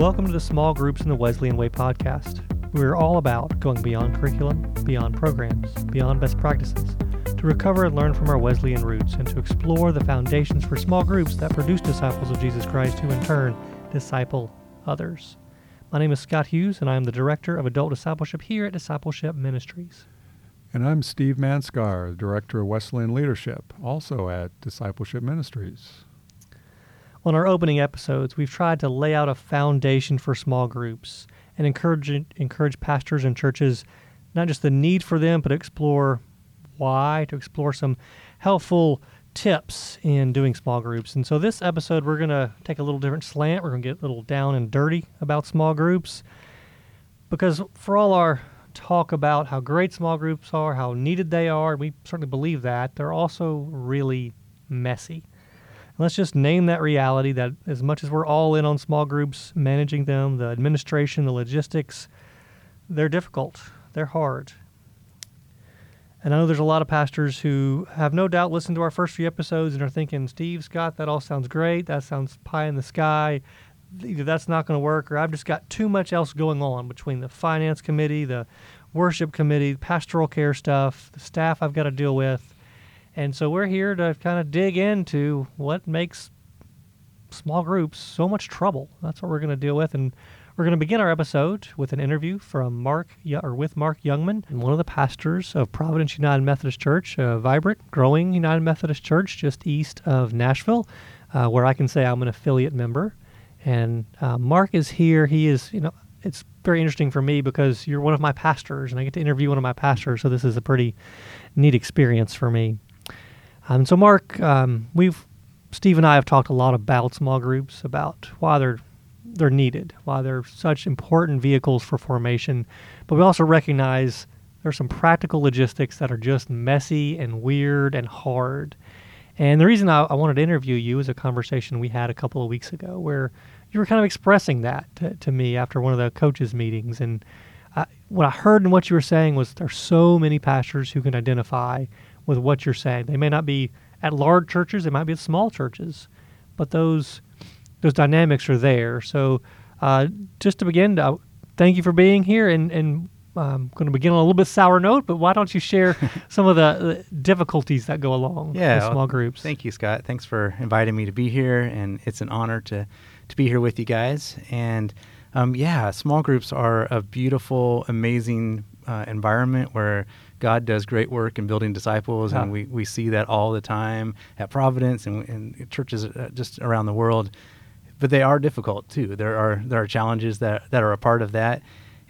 Welcome to the Small Groups in the Wesleyan Way podcast. We're all about going beyond curriculum, beyond programs, beyond best practices, to recover and learn from our Wesleyan roots and to explore the foundations for small groups that produce disciples of Jesus Christ who in turn disciple others. My name is Scott Hughes, and I am the Director of Adult Discipleship here at Discipleship Ministries. And I'm Steve Manskar, Director of Wesleyan Leadership, also at Discipleship Ministries. On our opening episodes, we've tried to lay out a foundation for small groups and encourage encourage pastors and churches not just the need for them, but explore why, to explore some helpful tips in doing small groups. And so this episode, we're going to take a little different slant. We're going to get a little down and dirty about small groups because for all our talk about how great small groups are, how needed they are, we certainly believe that, they're also really messy. Let's just name that reality that as much as we're all in on small groups, managing them, the administration, the logistics, they're difficult, they're hard. And I know there's a lot of pastors who have no doubt listened to our first few episodes and are thinking, Steve, Scott, that all sounds great. That sounds pie in the sky. Either that's not going to work or I've just got too much else going on between the finance committee, the worship committee, pastoral care stuff, the staff I've got to deal with. And so we're here to kind of dig into what makes small groups so much trouble. That's what we're going to deal with. And we're going to begin our episode with an interview from Mark or with Mark Youngman, one of the pastors of Providence United Methodist Church, a vibrant, growing United Methodist Church just east of Nashville, uh, where I can say I'm an affiliate member. And uh, Mark is here. He is, you know, it's very interesting for me because you're one of my pastors, and I get to interview one of my pastors. So this is a pretty neat experience for me. Um, so Mark, um, we've Steve and I have talked a lot about small groups, about why they're they're needed, why they're such important vehicles for formation. But we also recognize there's some practical logistics that are just messy and weird and hard. And the reason I, I, wanted to interview you is a conversation we had a couple of weeks ago where you were kind of expressing that to, to me after one of the coaches' meetings. And I, what I heard and what you were saying was there's so many pastors who can identify with what you're saying. They may not be at large churches, they might be at small churches, but those those dynamics are there. So, uh, just to begin, uh, thank you for being here, and and I'm um, going to begin on a little bit sour note, but why don't you share some of the, the, difficulties that go along yeah, with small well, groups? Thank you, Scott. Thanks for inviting me to be here, and it's an honor to to be here with you guys. And um, yeah, small groups are a beautiful, amazing uh, environment where God does great work in building disciples, yeah. and we, we see that all the time at Providence and, and churches uh, just around the world but they are difficult too. There are there are challenges that that are a part of that.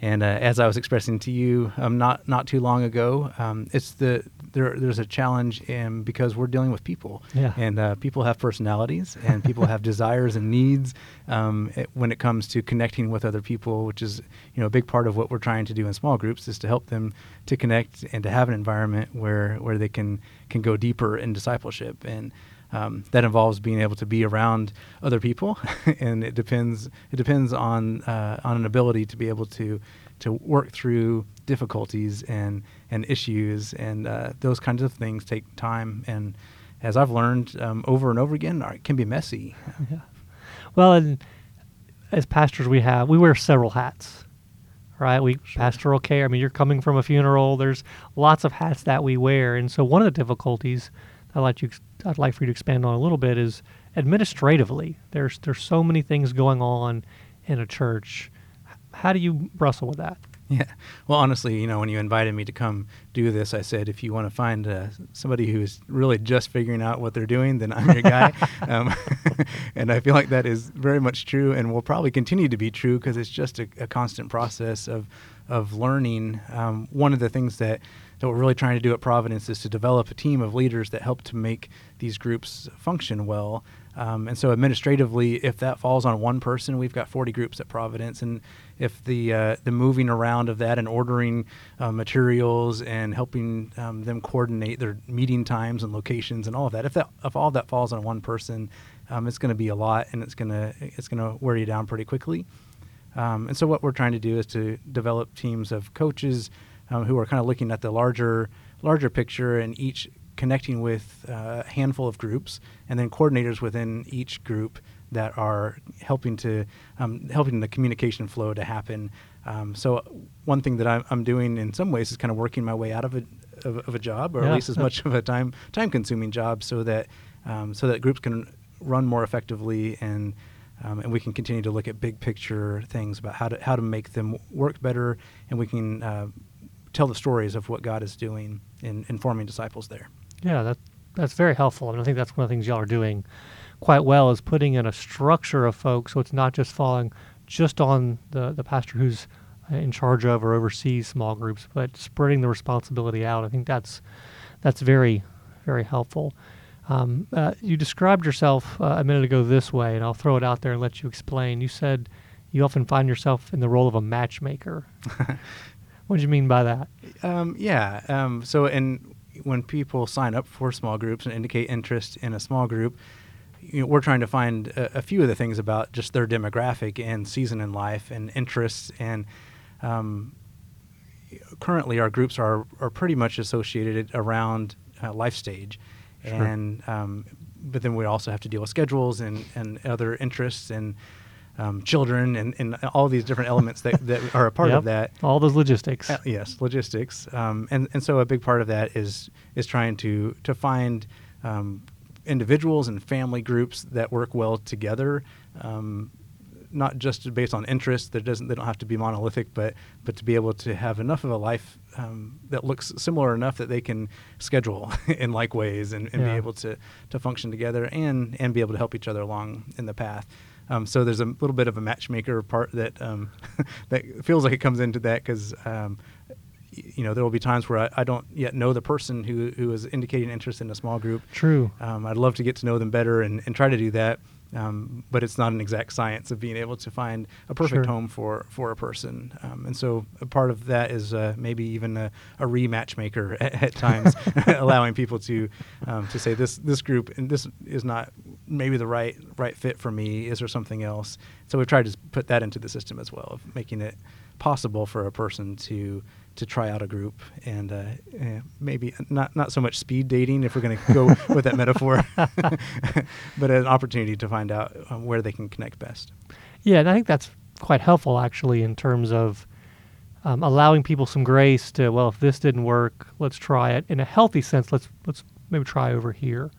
And uh, as I was expressing to you um, not not too long ago, um, it's the there, there's a challenge in, because we're dealing with people, yeah. and uh, people have personalities, and people have desires and needs um, it, when it comes to connecting with other people, which is you know a big part of what we're trying to do in small groups is to help them to connect and to have an environment where where they can can go deeper in discipleship and um, that involves being able to be around other people, and it depends. It depends on uh, on an ability to be able to to work through difficulties and and issues, and uh, those kinds of things take time. And as I've learned um, over and over again, it can be messy. Yeah. Well, and as pastors, we have we wear several hats right? We sure. pastoral care. I mean, you're coming from a funeral. There's lots of hats that we wear, and so one of the difficulties I'd like you I'd like for you to expand on a little bit is administratively. There's there's so many things going on in a church. How do you wrestle with that? Yeah. Well, honestly, you know, when you invited me to come do this, I said, if you want to find uh, somebody who's really just figuring out what they're doing, then I'm your guy. um, and I feel like that is very much true and will probably continue to be true because it's just a, a, constant process of, of learning. Um, one of the things that that we're really trying to do at Providence is to develop a team of leaders that help to make these groups function well. Um, and so administratively, if that falls on one person, we've got 40 groups at Providence, and if the uh, the moving around of that and ordering uh, materials and helping um, them coordinate their meeting times and locations and all of that, if that if all that falls on one person, um, it's going to be a lot, and it's gonna it's gonna wear you down pretty quickly. Um, and so what we're trying to do is to develop teams of coaches um, who are kind of looking at the larger larger picture and each connecting with uh, a handful of groups and then coordinators within each group that are helping to um, helping the communication flow to happen. Um, so one thing that I'm, I'm doing in some ways is kind of working my way out of a of, of a job, or Yeah. at least as much of a time time consuming job, so that um, so that groups can run more effectively and um, and we can continue to look at big picture things about how to how to make them work better, and we can uh, tell the stories of what God is doing in, in forming disciples there. Yeah, that that's very helpful. I mean, I think that's one of the things y'all are doing quite well is putting in a structure of folks, so it's not just falling just on the the pastor who's uh, in charge of or oversees small groups, but spreading the responsibility out. I think that's that's very very helpful. Um, uh, you described yourself uh, a minute ago this way, and I'll throw it out there and let you explain. You said you often find yourself in the role of a matchmaker. what do you mean by that? Um, yeah. Um, so, and when people sign up for small groups and indicate interest in a small group, you know, we're trying to find a, a few of the things about just their demographic and season in life and interests. And um, currently, our groups are are pretty much associated around uh, life stage, Sure. and um, but then we also have to deal with schedules and and other interests and. Um, children and, and all these different elements that, that are a part Yep, of that. All those logistics. Uh, yes, logistics, um, and and so a big part of that is is trying to to find um, individuals and family groups that work well together, um, not just based on interest. That doesn't they don't have to be monolithic, but but to be able to have enough of a life um, that looks similar enough that they can schedule in like ways and, and be able to to function together and and be able to help each other along in the path. Um, so there's a little bit of a matchmaker part that um, that feels like it comes into that because um, you know there will be times where I, I don't yet know the person who who is indicating interest in a small group. True. Um, I'd love to get to know them better and, and try to do that, um, but it's not an exact science of being able to find a perfect Sure. home for for a person. Um, and so a part of that is uh, maybe even a, a rematch maker at, at times, allowing people to um, to say this this group and this is not maybe the right right fit for me. Is there something else? So we've tried to put that into the system as well of making it possible for a person to to try out a group and uh, eh, maybe not not so much speed dating if we're going to go with that metaphor, but an opportunity to find out um, where they can connect best. Yeah, and I think that's quite helpful actually in terms of um, allowing people some grace to well, if this didn't work, let's try it in a healthy sense. Let's let's maybe try over here,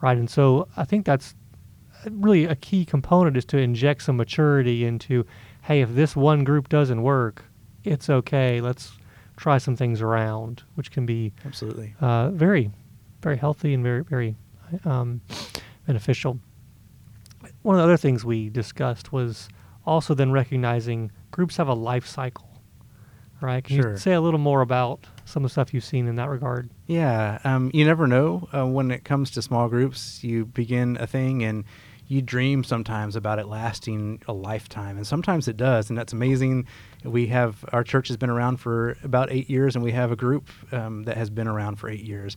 right? And so I think that's really a key component is to inject some maturity into, hey, if this one group doesn't work, it's okay. Let's try some things around, which can be Absolutely. uh, very, very healthy and very, very um, beneficial. One of the other things we discussed was also then recognizing groups have a life cycle, right? Can Sure. you say a little more about some of the stuff you've seen in that regard? Yeah, um, you never know uh, when it comes to small groups. You begin a thing and you dream sometimes about it lasting a lifetime, and sometimes it does, and that's amazing. We have our church has been around for about eight years, and we have a group um, that has been around for eight years.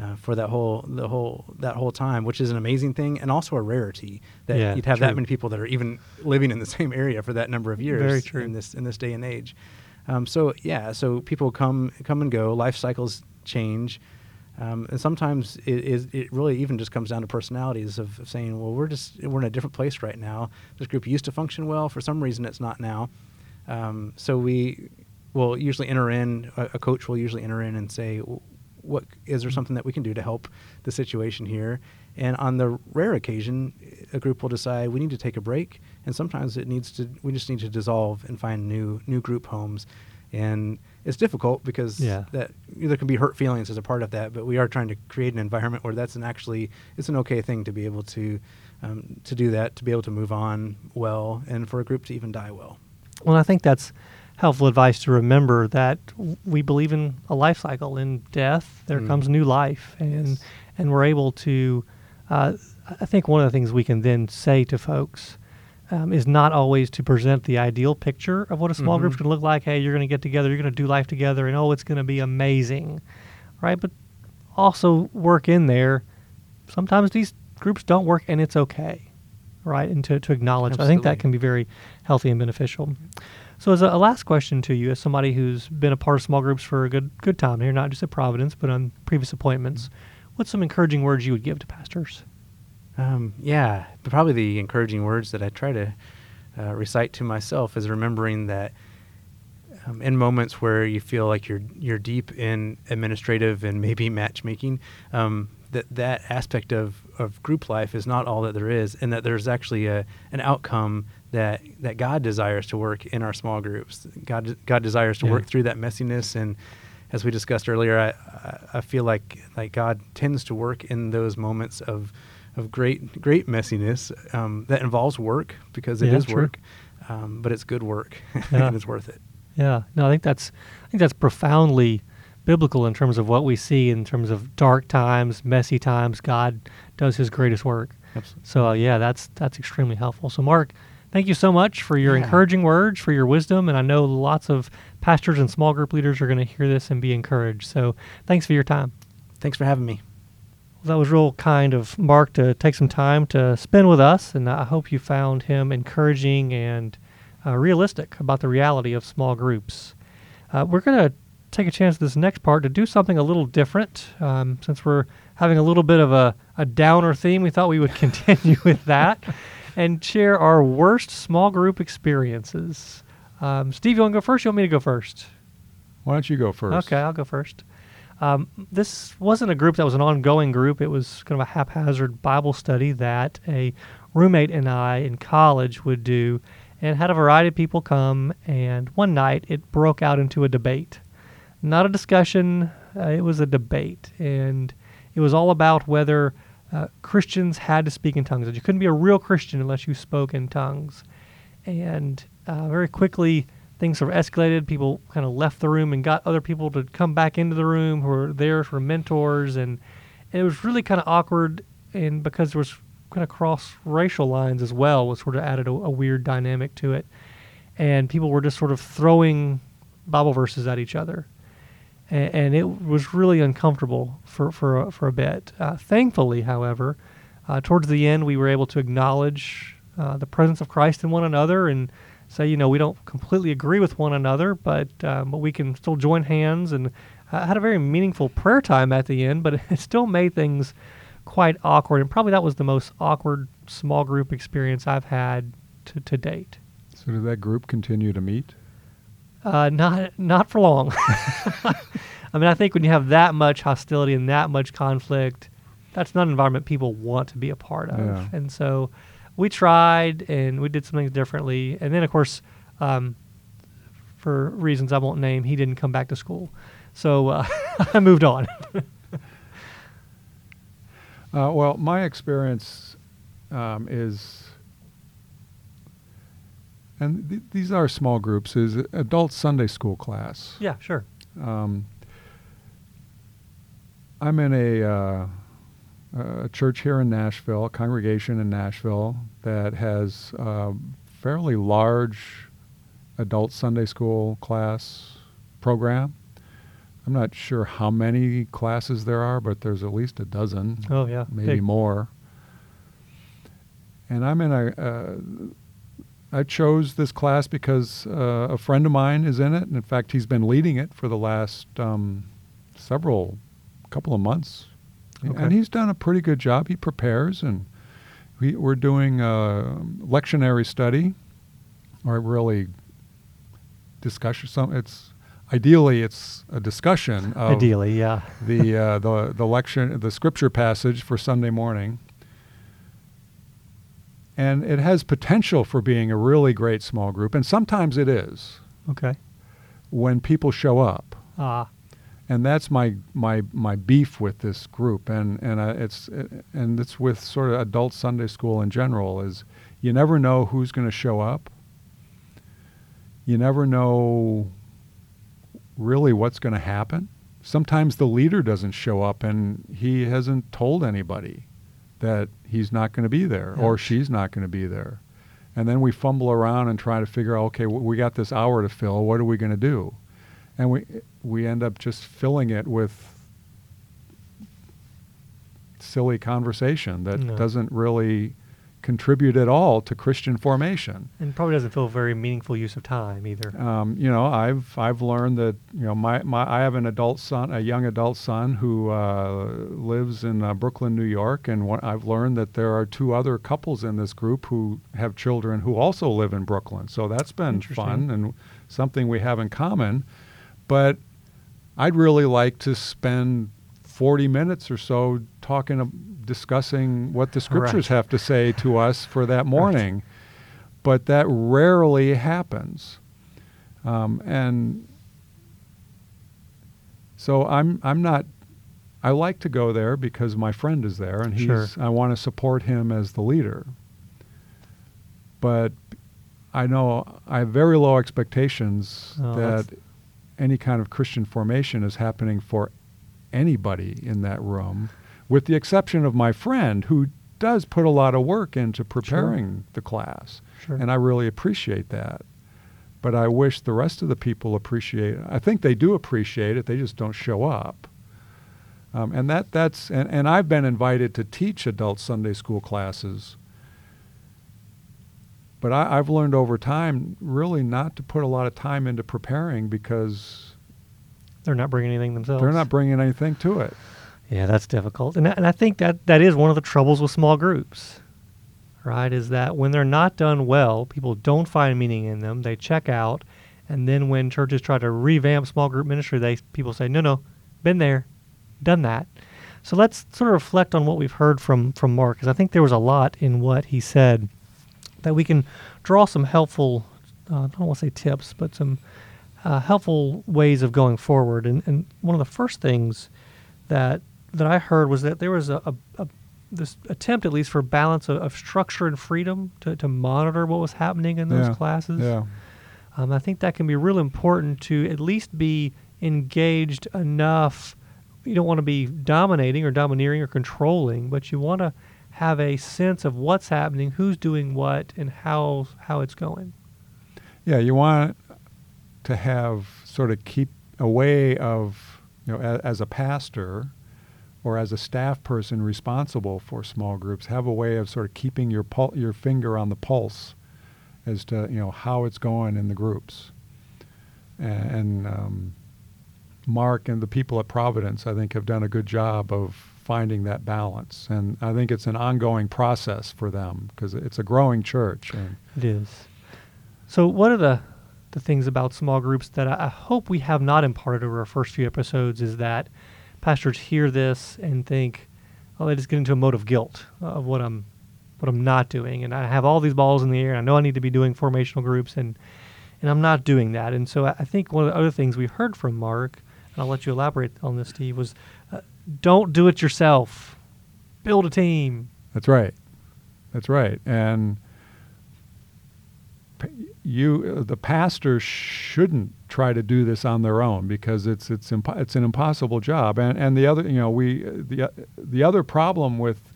Uh, for that whole the whole that whole time, which is an amazing thing and also a rarity that Yeah, you'd have true. that many people that are even living in the same area for that number of years. Very true. in this in this day and age. Um, so yeah, so people come come and go. Life cycles change, um, and sometimes it really even just comes down to personalities of, of saying, well, we're just we're in a different place right now. This group used to function well. For some reason, it's not now. Um, so we will usually enter in. A, a coach will usually enter in and say, "W- what is there something that we can do to help the situation here? And on the rare occasion, a group will decide we need to take a break, and sometimes it needs to. We just need to dissolve and find new new group homes, and it's difficult because Yeah. that there can be hurt feelings as a part of that. But we are trying to create an environment where that's an actually it's an okay thing to be able to um, to do that, to be able to move on well, and for a group to even die well. Well, I think that's helpful advice to remember that we believe in a life cycle. In death, there Mm. comes new life, and Yes. and we're able to. Uh, I think one of the things we can then say to folks um, is not always to present the ideal picture of what a small group's Mhm. going to look like. Hey, you're going to get together, you're going to do life together, and oh, it's going to be amazing, right? But also work in there. Sometimes these groups don't work, and it's okay, right? And to, to acknowledge. I think that can be very healthy and beneficial. So, as a, a last question to you, as somebody who's been a part of small groups for a good good time here, not just at Providence, but on previous appointments, what's some encouraging words you would give to pastors? Um, yeah, but probably the encouraging words that I try to uh, recite to myself is remembering that um, in moments where you feel like you're you're deep in administrative and maybe matchmaking, um, that that aspect of, of group life is not all that there is, and that there's actually a an outcome that that God desires to work in our small groups. God God desires to Yeah. work through that messiness, and as we discussed earlier, I I- I feel like like God tends to work in those moments of of great great messiness um, that involves work because it is Yeah, true. work, um, but it's good work Yeah. and it's worth it. Yeah, no, I think that's I think that's profoundly biblical in terms of what we see in terms of dark times, messy times. God does His greatest work. Absolutely. So uh, yeah, that's that's extremely helpful. So Mark, thank you so much for your Yeah. encouraging words, for your wisdom, and I know lots of pastors and small group leaders are going to hear this and be encouraged. So thanks for your time. Thanks for having me. That was real kind of Mark to take some time to spend with us, and I hope you found him encouraging and uh, realistic about the reality of small groups. Uh, we're going to take a chance this next part to do something a little different. Um, since we're having a little bit of a, a downer theme, we thought we would continue with that and share our worst small group experiences. Um, Steve, you want to go first? You want me to go first? Why don't you go first? Okay, I'll go first. Um, this wasn't a group that was an ongoing group. It was kind of a haphazard Bible study that a roommate and I in college would do and had a variety of people come. And one night it broke out into a debate. Not a discussion, uh, it was a debate. And it was all about whether uh, Christians had to speak in tongues. That you couldn't be a real Christian unless you spoke in tongues. And uh, very quickly, things sort of escalated. People kind of left the room and got other people to come back into the room who were there for mentors, and, and it was really kind of awkward. And because there was kind of cross racial lines as well, was sort of added a, a weird dynamic to it. And people were just sort of throwing Bible verses at each other, and, it was really uncomfortable for for a, for a bit. Uh, thankfully, however, uh, towards the end, we were able to acknowledge uh, the presence of Christ in one another and say, you know, we don't completely agree with one another, but um, but we can still join hands. And I had a very meaningful prayer time at the end, but it still made things quite awkward. And probably that was the most awkward small group experience I've had to, to date. So did that group continue to meet? Uh, not not for long. I mean, I think when you have that much hostility and that much conflict, that's not an environment people want to be a part of. Yeah. And so, we tried and we did some things differently. And then, of course, um, for reasons I won't name, he didn't come back to school. So uh, I moved on. Uh, well, my experience um, is, and th- these are small groups, is adult Sunday school class. yeah, sure. Um, I'm in a, uh, a church here in Nashville, a congregation in Nashville that has a fairly large adult Sunday school class program. I'm not sure how many classes there are, but there's at least a dozen Oh, yeah. maybe Big. more. And I'm in a. Uh, I chose this class because uh, a friend of mine is in it, and in fact, he's been leading it for the last um, several, couple of months, Okay. and he's done a pretty good job. He prepares, and we, we're doing a lectionary study, or really discussion. Some it's ideally it's a discussion of Ideally, yeah. the uh, the the lecture the scripture passage for Sunday morning, and it has potential for being a really great small group, and sometimes it is Okay. when people show up, Ah, and that's my my my beef with this group, and and uh, it's and it's with sort of adult Sunday school in general is you never know who's going to show up. You never know really what's going to happen. Sometimes the leader doesn't show up and he hasn't told anybody that he's not going to be there or she's not going to be there. And then we fumble around and try to figure out, okay, we got this hour to fill. What are we going to do? And we we end up just filling it with silly conversation that No. doesn't really contribute at all to Christian formation. And probably doesn't feel very meaningful use of time either. Um, you know, I've I've learned that you know my, my I have an adult son, a young adult son who uh, lives in uh, Brooklyn, New York, and what I've learned that there are two other couples in this group who have children who also live in Brooklyn. So that's been fun and something we have in common. But I'd really like to spend 40 minutes or so talking, ab- discussing what the scriptures Right. have to say to us for that morning. But that rarely happens. Um, and so I'm, I'm not, I like to go there because my friend is there and he's, Sure. I want to support him as the leader. But I know I have very low expectations Oh, that any kind of Christian formation is happening for anybody in that room, with the exception of my friend who does put a lot of work into preparing the class. Sure. And I really appreciate that. But I wish the rest of the people appreciate I think they do appreciate it, they just don't show up. Um, and that, that's and, and I've been invited to teach adult Sunday school classes. But I, I've learned over time really not to put a lot of time into preparing because They're not bringing anything themselves. they're not bringing anything to it. Yeah, that's difficult. And, I- and I think that that is one of the troubles with small groups, right? Is that when they're not done well, people don't find meaning in them. They check out. And then when churches try to revamp small group ministry, they people say, no, no, been there, done that. So let's sort of reflect on what we've heard from, from Mark, because I think there was a lot in what he said that we can draw some helpful, uh, I don't want to say tips, but some uh, helpful ways of going forward. And, and one of the first things that that I heard was that there was a, a, a this attempt, at least, for balance of, of structure and freedom to, to monitor what was happening in those Yeah, classes. Yeah. Um, I think that can be real important to at least be engaged enough. You don't want to be dominating or domineering or controlling, but you want to have a sense of what's happening, who's doing what, and how how it's going. Yeah, you want to have sort of keep a way of, you know, a, as a pastor or as a staff person responsible for small groups, have a way of sort of keeping your pul- your finger on the pulse as to you know how it's going in the groups. And, and um, Mark and the people at Providence, I think, have done a good job of finding that balance. And I think it's an ongoing process for them because it's a growing church. It is. So, what are the the things about small groups that I, I hope we have not imparted over our first few episodes is that pastors hear this and think, oh, they just get into a mode of guilt of what I'm what I'm not doing, and I have all these balls in the air, and I know I need to be doing formational groups, and and I'm not doing that. And so I, I think one of the other things we heard from Mark, and I'll let you elaborate on this, Steve, was uh, don't do it yourself. Build a team. That's right. That's right. And you, the pastor, shouldn't try to do this on their own because it's it's impo- it's an impossible job. And and the other, you know, we the the other problem with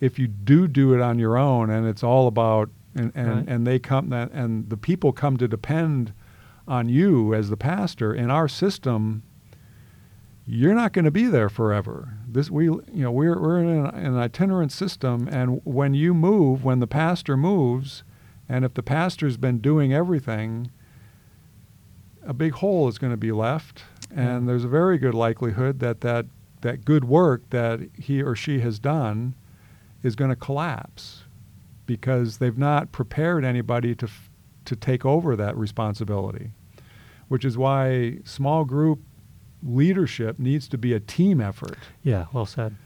if you do do it on your own and it's all about and and, Right. and they come that and the people come to depend on you as the pastor in our system you're not going to be there forever. This we you know we're we're in an, an itinerant system, and when you move, when the pastor moves, and if the pastor's been doing everything, a big hole is going to be left, and Yeah. there's a very good likelihood that that that good work that he or she has done is going to collapse because they've not prepared anybody to f- to take over that responsibility, which is why small group leadership needs to be a team effort. Yeah, well said.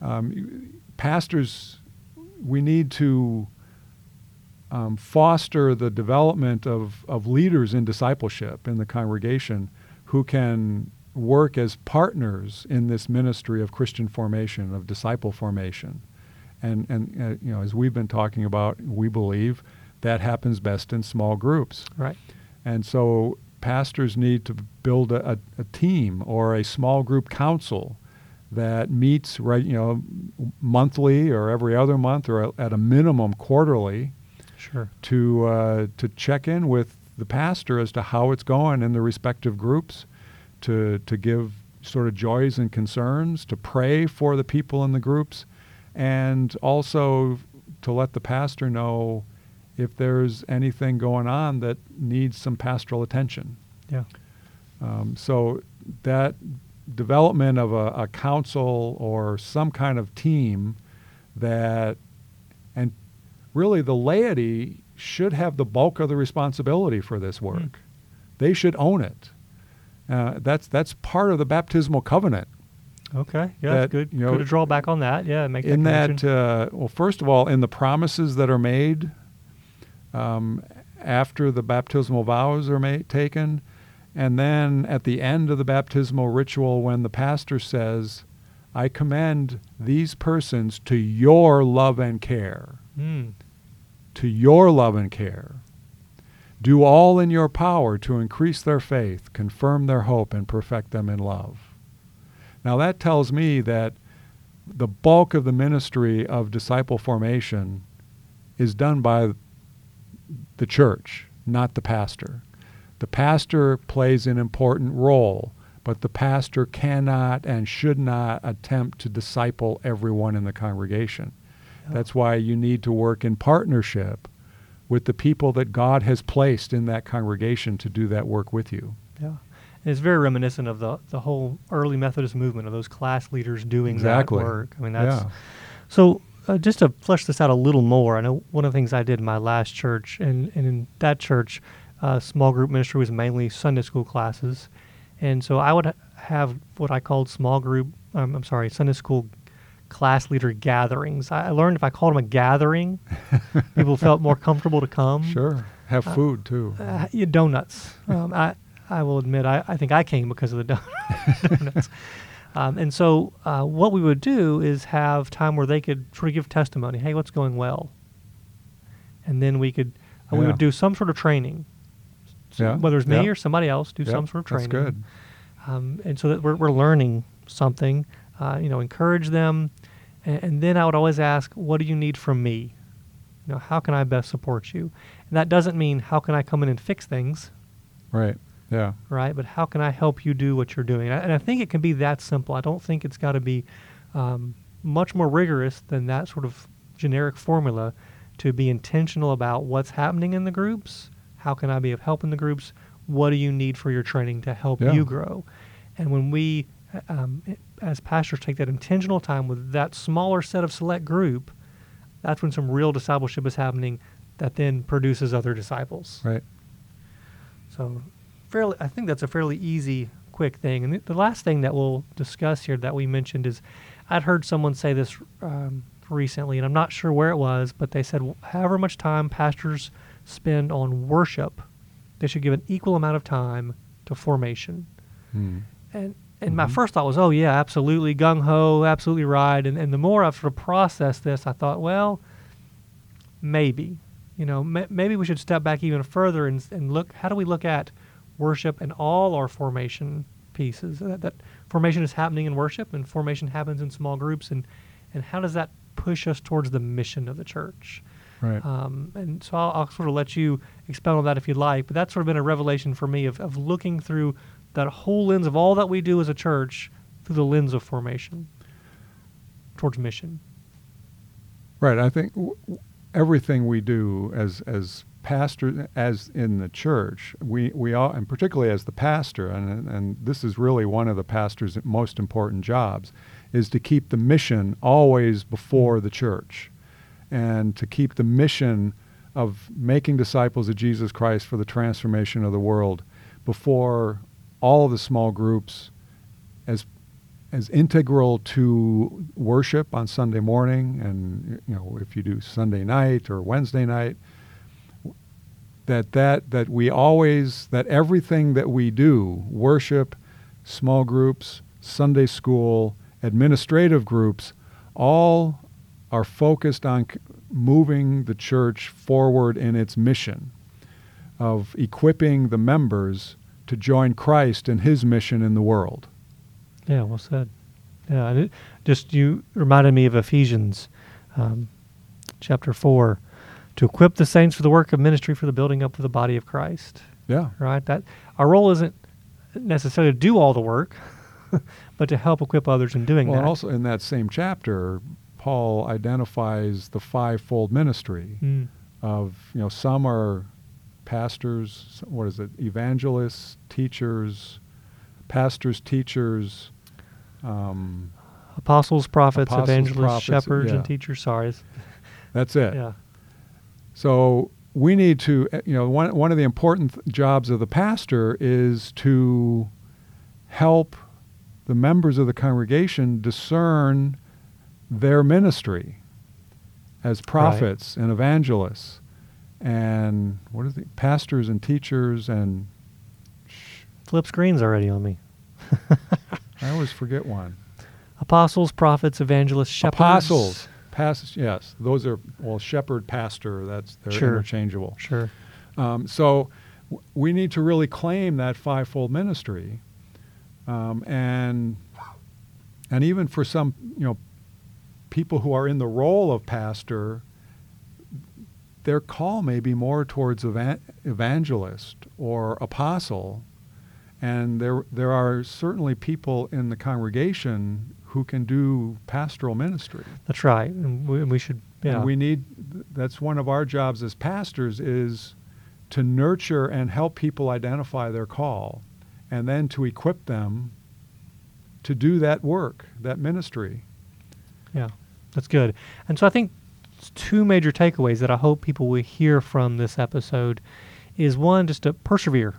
Um, pastors, we need to um, foster the development of, of leaders in discipleship in the congregation who can work as partners in this ministry of Christian formation, of disciple formation. And, and uh, you know, as we've been talking about, we believe that happens best in small groups. Right. And so pastors need to build a, a, team or a small group council that meets right, you know, monthly or every other month or at a minimum quarterly Sure. to uh, to check in with the pastor as to how it's going in the respective groups, to to give sort of joys and concerns, to pray for the people in the groups, and also to let the pastor know if there's anything going on that needs some pastoral attention. Yeah. Um, so that development of a, a council or some kind of team that, and really the laity should have the bulk of the responsibility for this work. They should own it. Uh, that's that's part of the baptismal covenant. Okay. Yeah. That, good. you know, good to draw back on that. Yeah. Make in that, that, uh, well, first of all, in the promises that are made um, after the baptismal vows are made, taken, and then at the end of the baptismal ritual, when the pastor says, I commend these persons to your love and care, Mm. to your love and care. Do all in your power to increase their faith, confirm their hope, and perfect them in love. Now, that tells me that the bulk of the ministry of disciple formation is done by the church, not the pastor. The pastor plays an important role, but the pastor cannot and should not attempt to disciple everyone in the congregation. That's why you need to work in partnership with the people that God has placed in that congregation to do that work with you. Yeah. And it's very reminiscent of the the whole early Methodist movement of those class leaders doing Exactly. that work. I mean, that's yeah. so. Uh, just to flesh this out a little more, I know one of the things I did in my last church, and, and in that church, uh, small group ministry was mainly Sunday school classes, and so I would ha- have what I called small group. Um, I'm sorry, Sunday school class leader gatherings. I I learned if I called them a gathering, people felt more comfortable to come. Sure. Have Uh, food too. Uh, donuts. Um, I I will admit I, I think I came because of the don- donuts. Um, and so uh, what we would do is have time where they could sort of give testimony. Hey, what's going well? And then we could uh, we would do some sort of training. So Yeah, Whether it's me yeah. or somebody else, do some sort of training. That's good. Um, and so that we're, we're learning something. Uh, you know, encourage them, and, and then I would always ask, "What do you need from me? You know, how can I best support you?" And that doesn't mean how can I come in and fix things, Right. Yeah. right? But how can I help you do what you're doing? And I, and I think it can be that simple. I don't think it's got to be um, much more rigorous than that sort of generic formula to be intentional about what's happening in the groups. How can I be of help in the groups? What do you need for your training to help Yeah. you grow? And when we, uh, um, as pastors, take that intentional time with that smaller set of select group, that's when some real discipleship is happening that then produces other disciples. Right. So, fairly, I think that's a fairly easy, quick thing. And the, the last thing that we'll discuss here that we mentioned is, I'd heard someone say this um, recently, and I'm not sure where it was, but they said however much time pastors spend on worship, they should give an equal amount of time to formation. Hmm. And and my Mhm. first thought was, oh yeah, absolutely gung ho, absolutely right. And and the more I've sort of processed this, I thought, well, maybe, you know, ma- maybe we should step back even further and and look. How do we look at worship and all our formation pieces? That, that formation is happening in worship, and formation happens in small groups, and and how does that push us towards the mission of the church? Right. Um, and so I'll, I'll sort of let you expound on that if you'd like. But that's sort of been a revelation for me of, of looking through that whole lens of all that we do as a church through the lens of formation towards mission. Right. I think w- everything we do as as pastor, as in the church, we we all, and particularly as the pastor, and and this is really one of the pastor's most important jobs, is to keep the mission always before the church, and to keep the mission of making disciples of Jesus Christ for the transformation of the world before all of the small groups as as integral to worship on Sunday morning and you know if you do Sunday night or Wednesday night that that that we always that everything that we do worship small groups Sunday school administrative groups all are focused on moving the church forward in its mission of equipping the members to join Christ in his mission in the world Yeah, well said. Yeah, and it just you reminded me of Ephesians um, chapter four, to equip the saints for the work of ministry for the building up of the body of Christ. yeah Right. That our role isn't necessarily to do all the work, but to help equip others in doing Well, that. and also in that same chapter, Paul identifies the fivefold ministry Mm. of you know some are pastors, what is it, evangelists, teachers, pastors, teachers. Um, Apostles, prophets, Apostles, evangelists, prophets, shepherds, yeah. and teachers. Sorry. that's it. Yeah. So we need to, uh, you know, one, one of the important th- jobs of the pastor is to help the members of the congregation discern their ministry as prophets and evangelists and what are the pastors and teachers and sh- Flip screens already on me. I always forget one. Apostles, prophets, evangelists, shepherds. Apostles, pastors, yes, those are well, shepherd, pastor. That's they're Sure. interchangeable. Sure. Um, so w- we need to really claim that fivefold ministry, um, and and even for some you know people who are in the role of pastor, their call may be more towards evan- evangelist or apostle, and there there are certainly people in the congregation who can do pastoral ministry. That's right. And we, we should. Yeah. And we need that's one of our jobs as pastors is to nurture and help people identify their call and then to equip them to do that work, that ministry. Yeah, that's good. And so I think two major takeaways that I hope people will hear from this episode is one, just to persevere.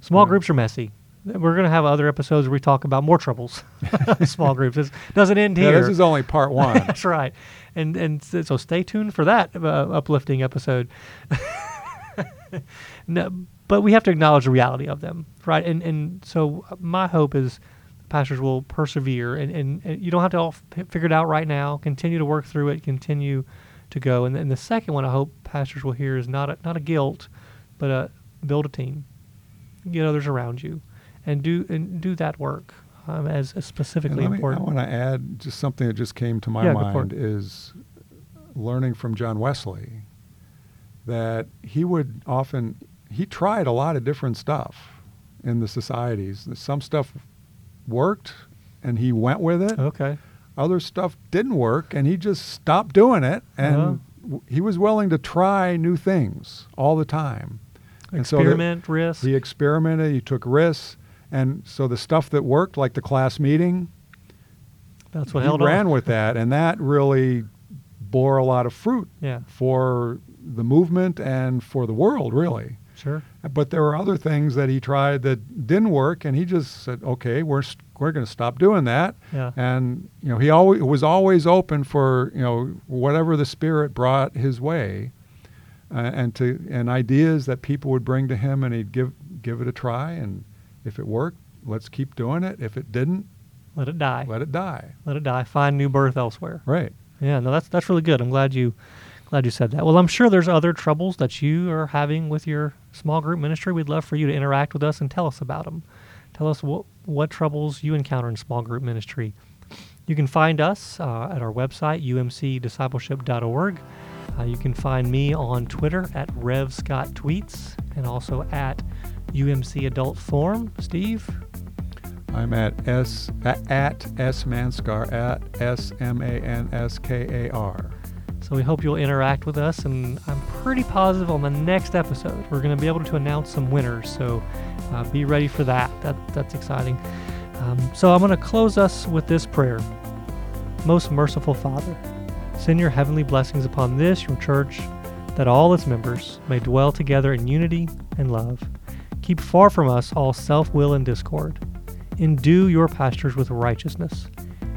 Small Yeah. groups are messy. We're going to have other episodes where we talk about more troubles. Small groups. It doesn't end Yeah, here. this is only part one. That's right. And and so stay tuned for that uh, uplifting episode. no, but we have to acknowledge the reality of them, right? And and so my hope is pastors will persevere, and, and, and you don't have to all f- figure it out right now. Continue to work through it. Continue to go. And then the second one I hope pastors will hear is not a, not a guilt, but a build a team. Get others around you, and do and do that work um, as, as specifically me, I want to add just something that just came to my Yeah, mind is learning from John Wesley that he would often he tried a lot of different stuff in the societies. Some stuff worked and he went with it. okay. Other stuff didn't work and he just stopped doing it and Uh-huh. w he was willing to try new things all the time. And so Experiment, risk. he experimented, he took risks, and so the stuff that worked, like the class meeting, That's what he held ran on. with that, and that really bore a lot of fruit Yeah, for the movement and for the world, really. sure. But there were other things that he tried that didn't work, and he just said, "Okay, we're we're going to stop doing that." Yeah. And you know, he always was always open for you know whatever the Spirit brought his way, uh, and to and ideas that people would bring to him, and he'd give give it a try, and if it worked, let's keep doing it. If it didn't, Let it die. let it die. Let it die. Find new birth elsewhere. Right. Yeah, no, that's that's really good. I'm glad you glad you said that. Well, I'm sure there's other troubles that you are having with your small group ministry. We'd love for you to interact with us and tell us about them. Tell us what what troubles you encounter in small group ministry. You can find us uh, at our website umcdiscipleship.org. Uh, you can find me on Twitter at Rev Scott Tweets and also at UMC Adult Forum. Steve, I'm at s at, at s manskar at s m a n s k a r. So we hope you'll interact with us, and I'm pretty positive on the next episode we're going to be able to announce some winners. So uh, be ready for that. That that's exciting. Um, so I'm going to close us with this prayer. Most merciful Father, send your heavenly blessings upon this your church, that all its members may dwell together in unity and love. Keep far from us all self will and discord. Endue your pastors with righteousness,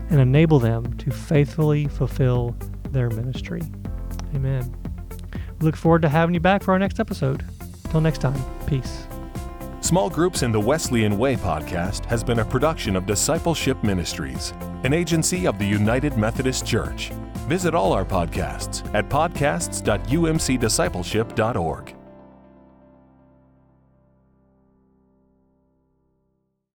and enable them to faithfully fulfill their ministry. Amen. We look forward to having you back for our next episode. Till next time, peace. Small Groups in the Wesleyan Way podcast has been a production of Discipleship Ministries, an agency of the United Methodist Church. Visit all our podcasts at podcasts.umcdiscipleship.org.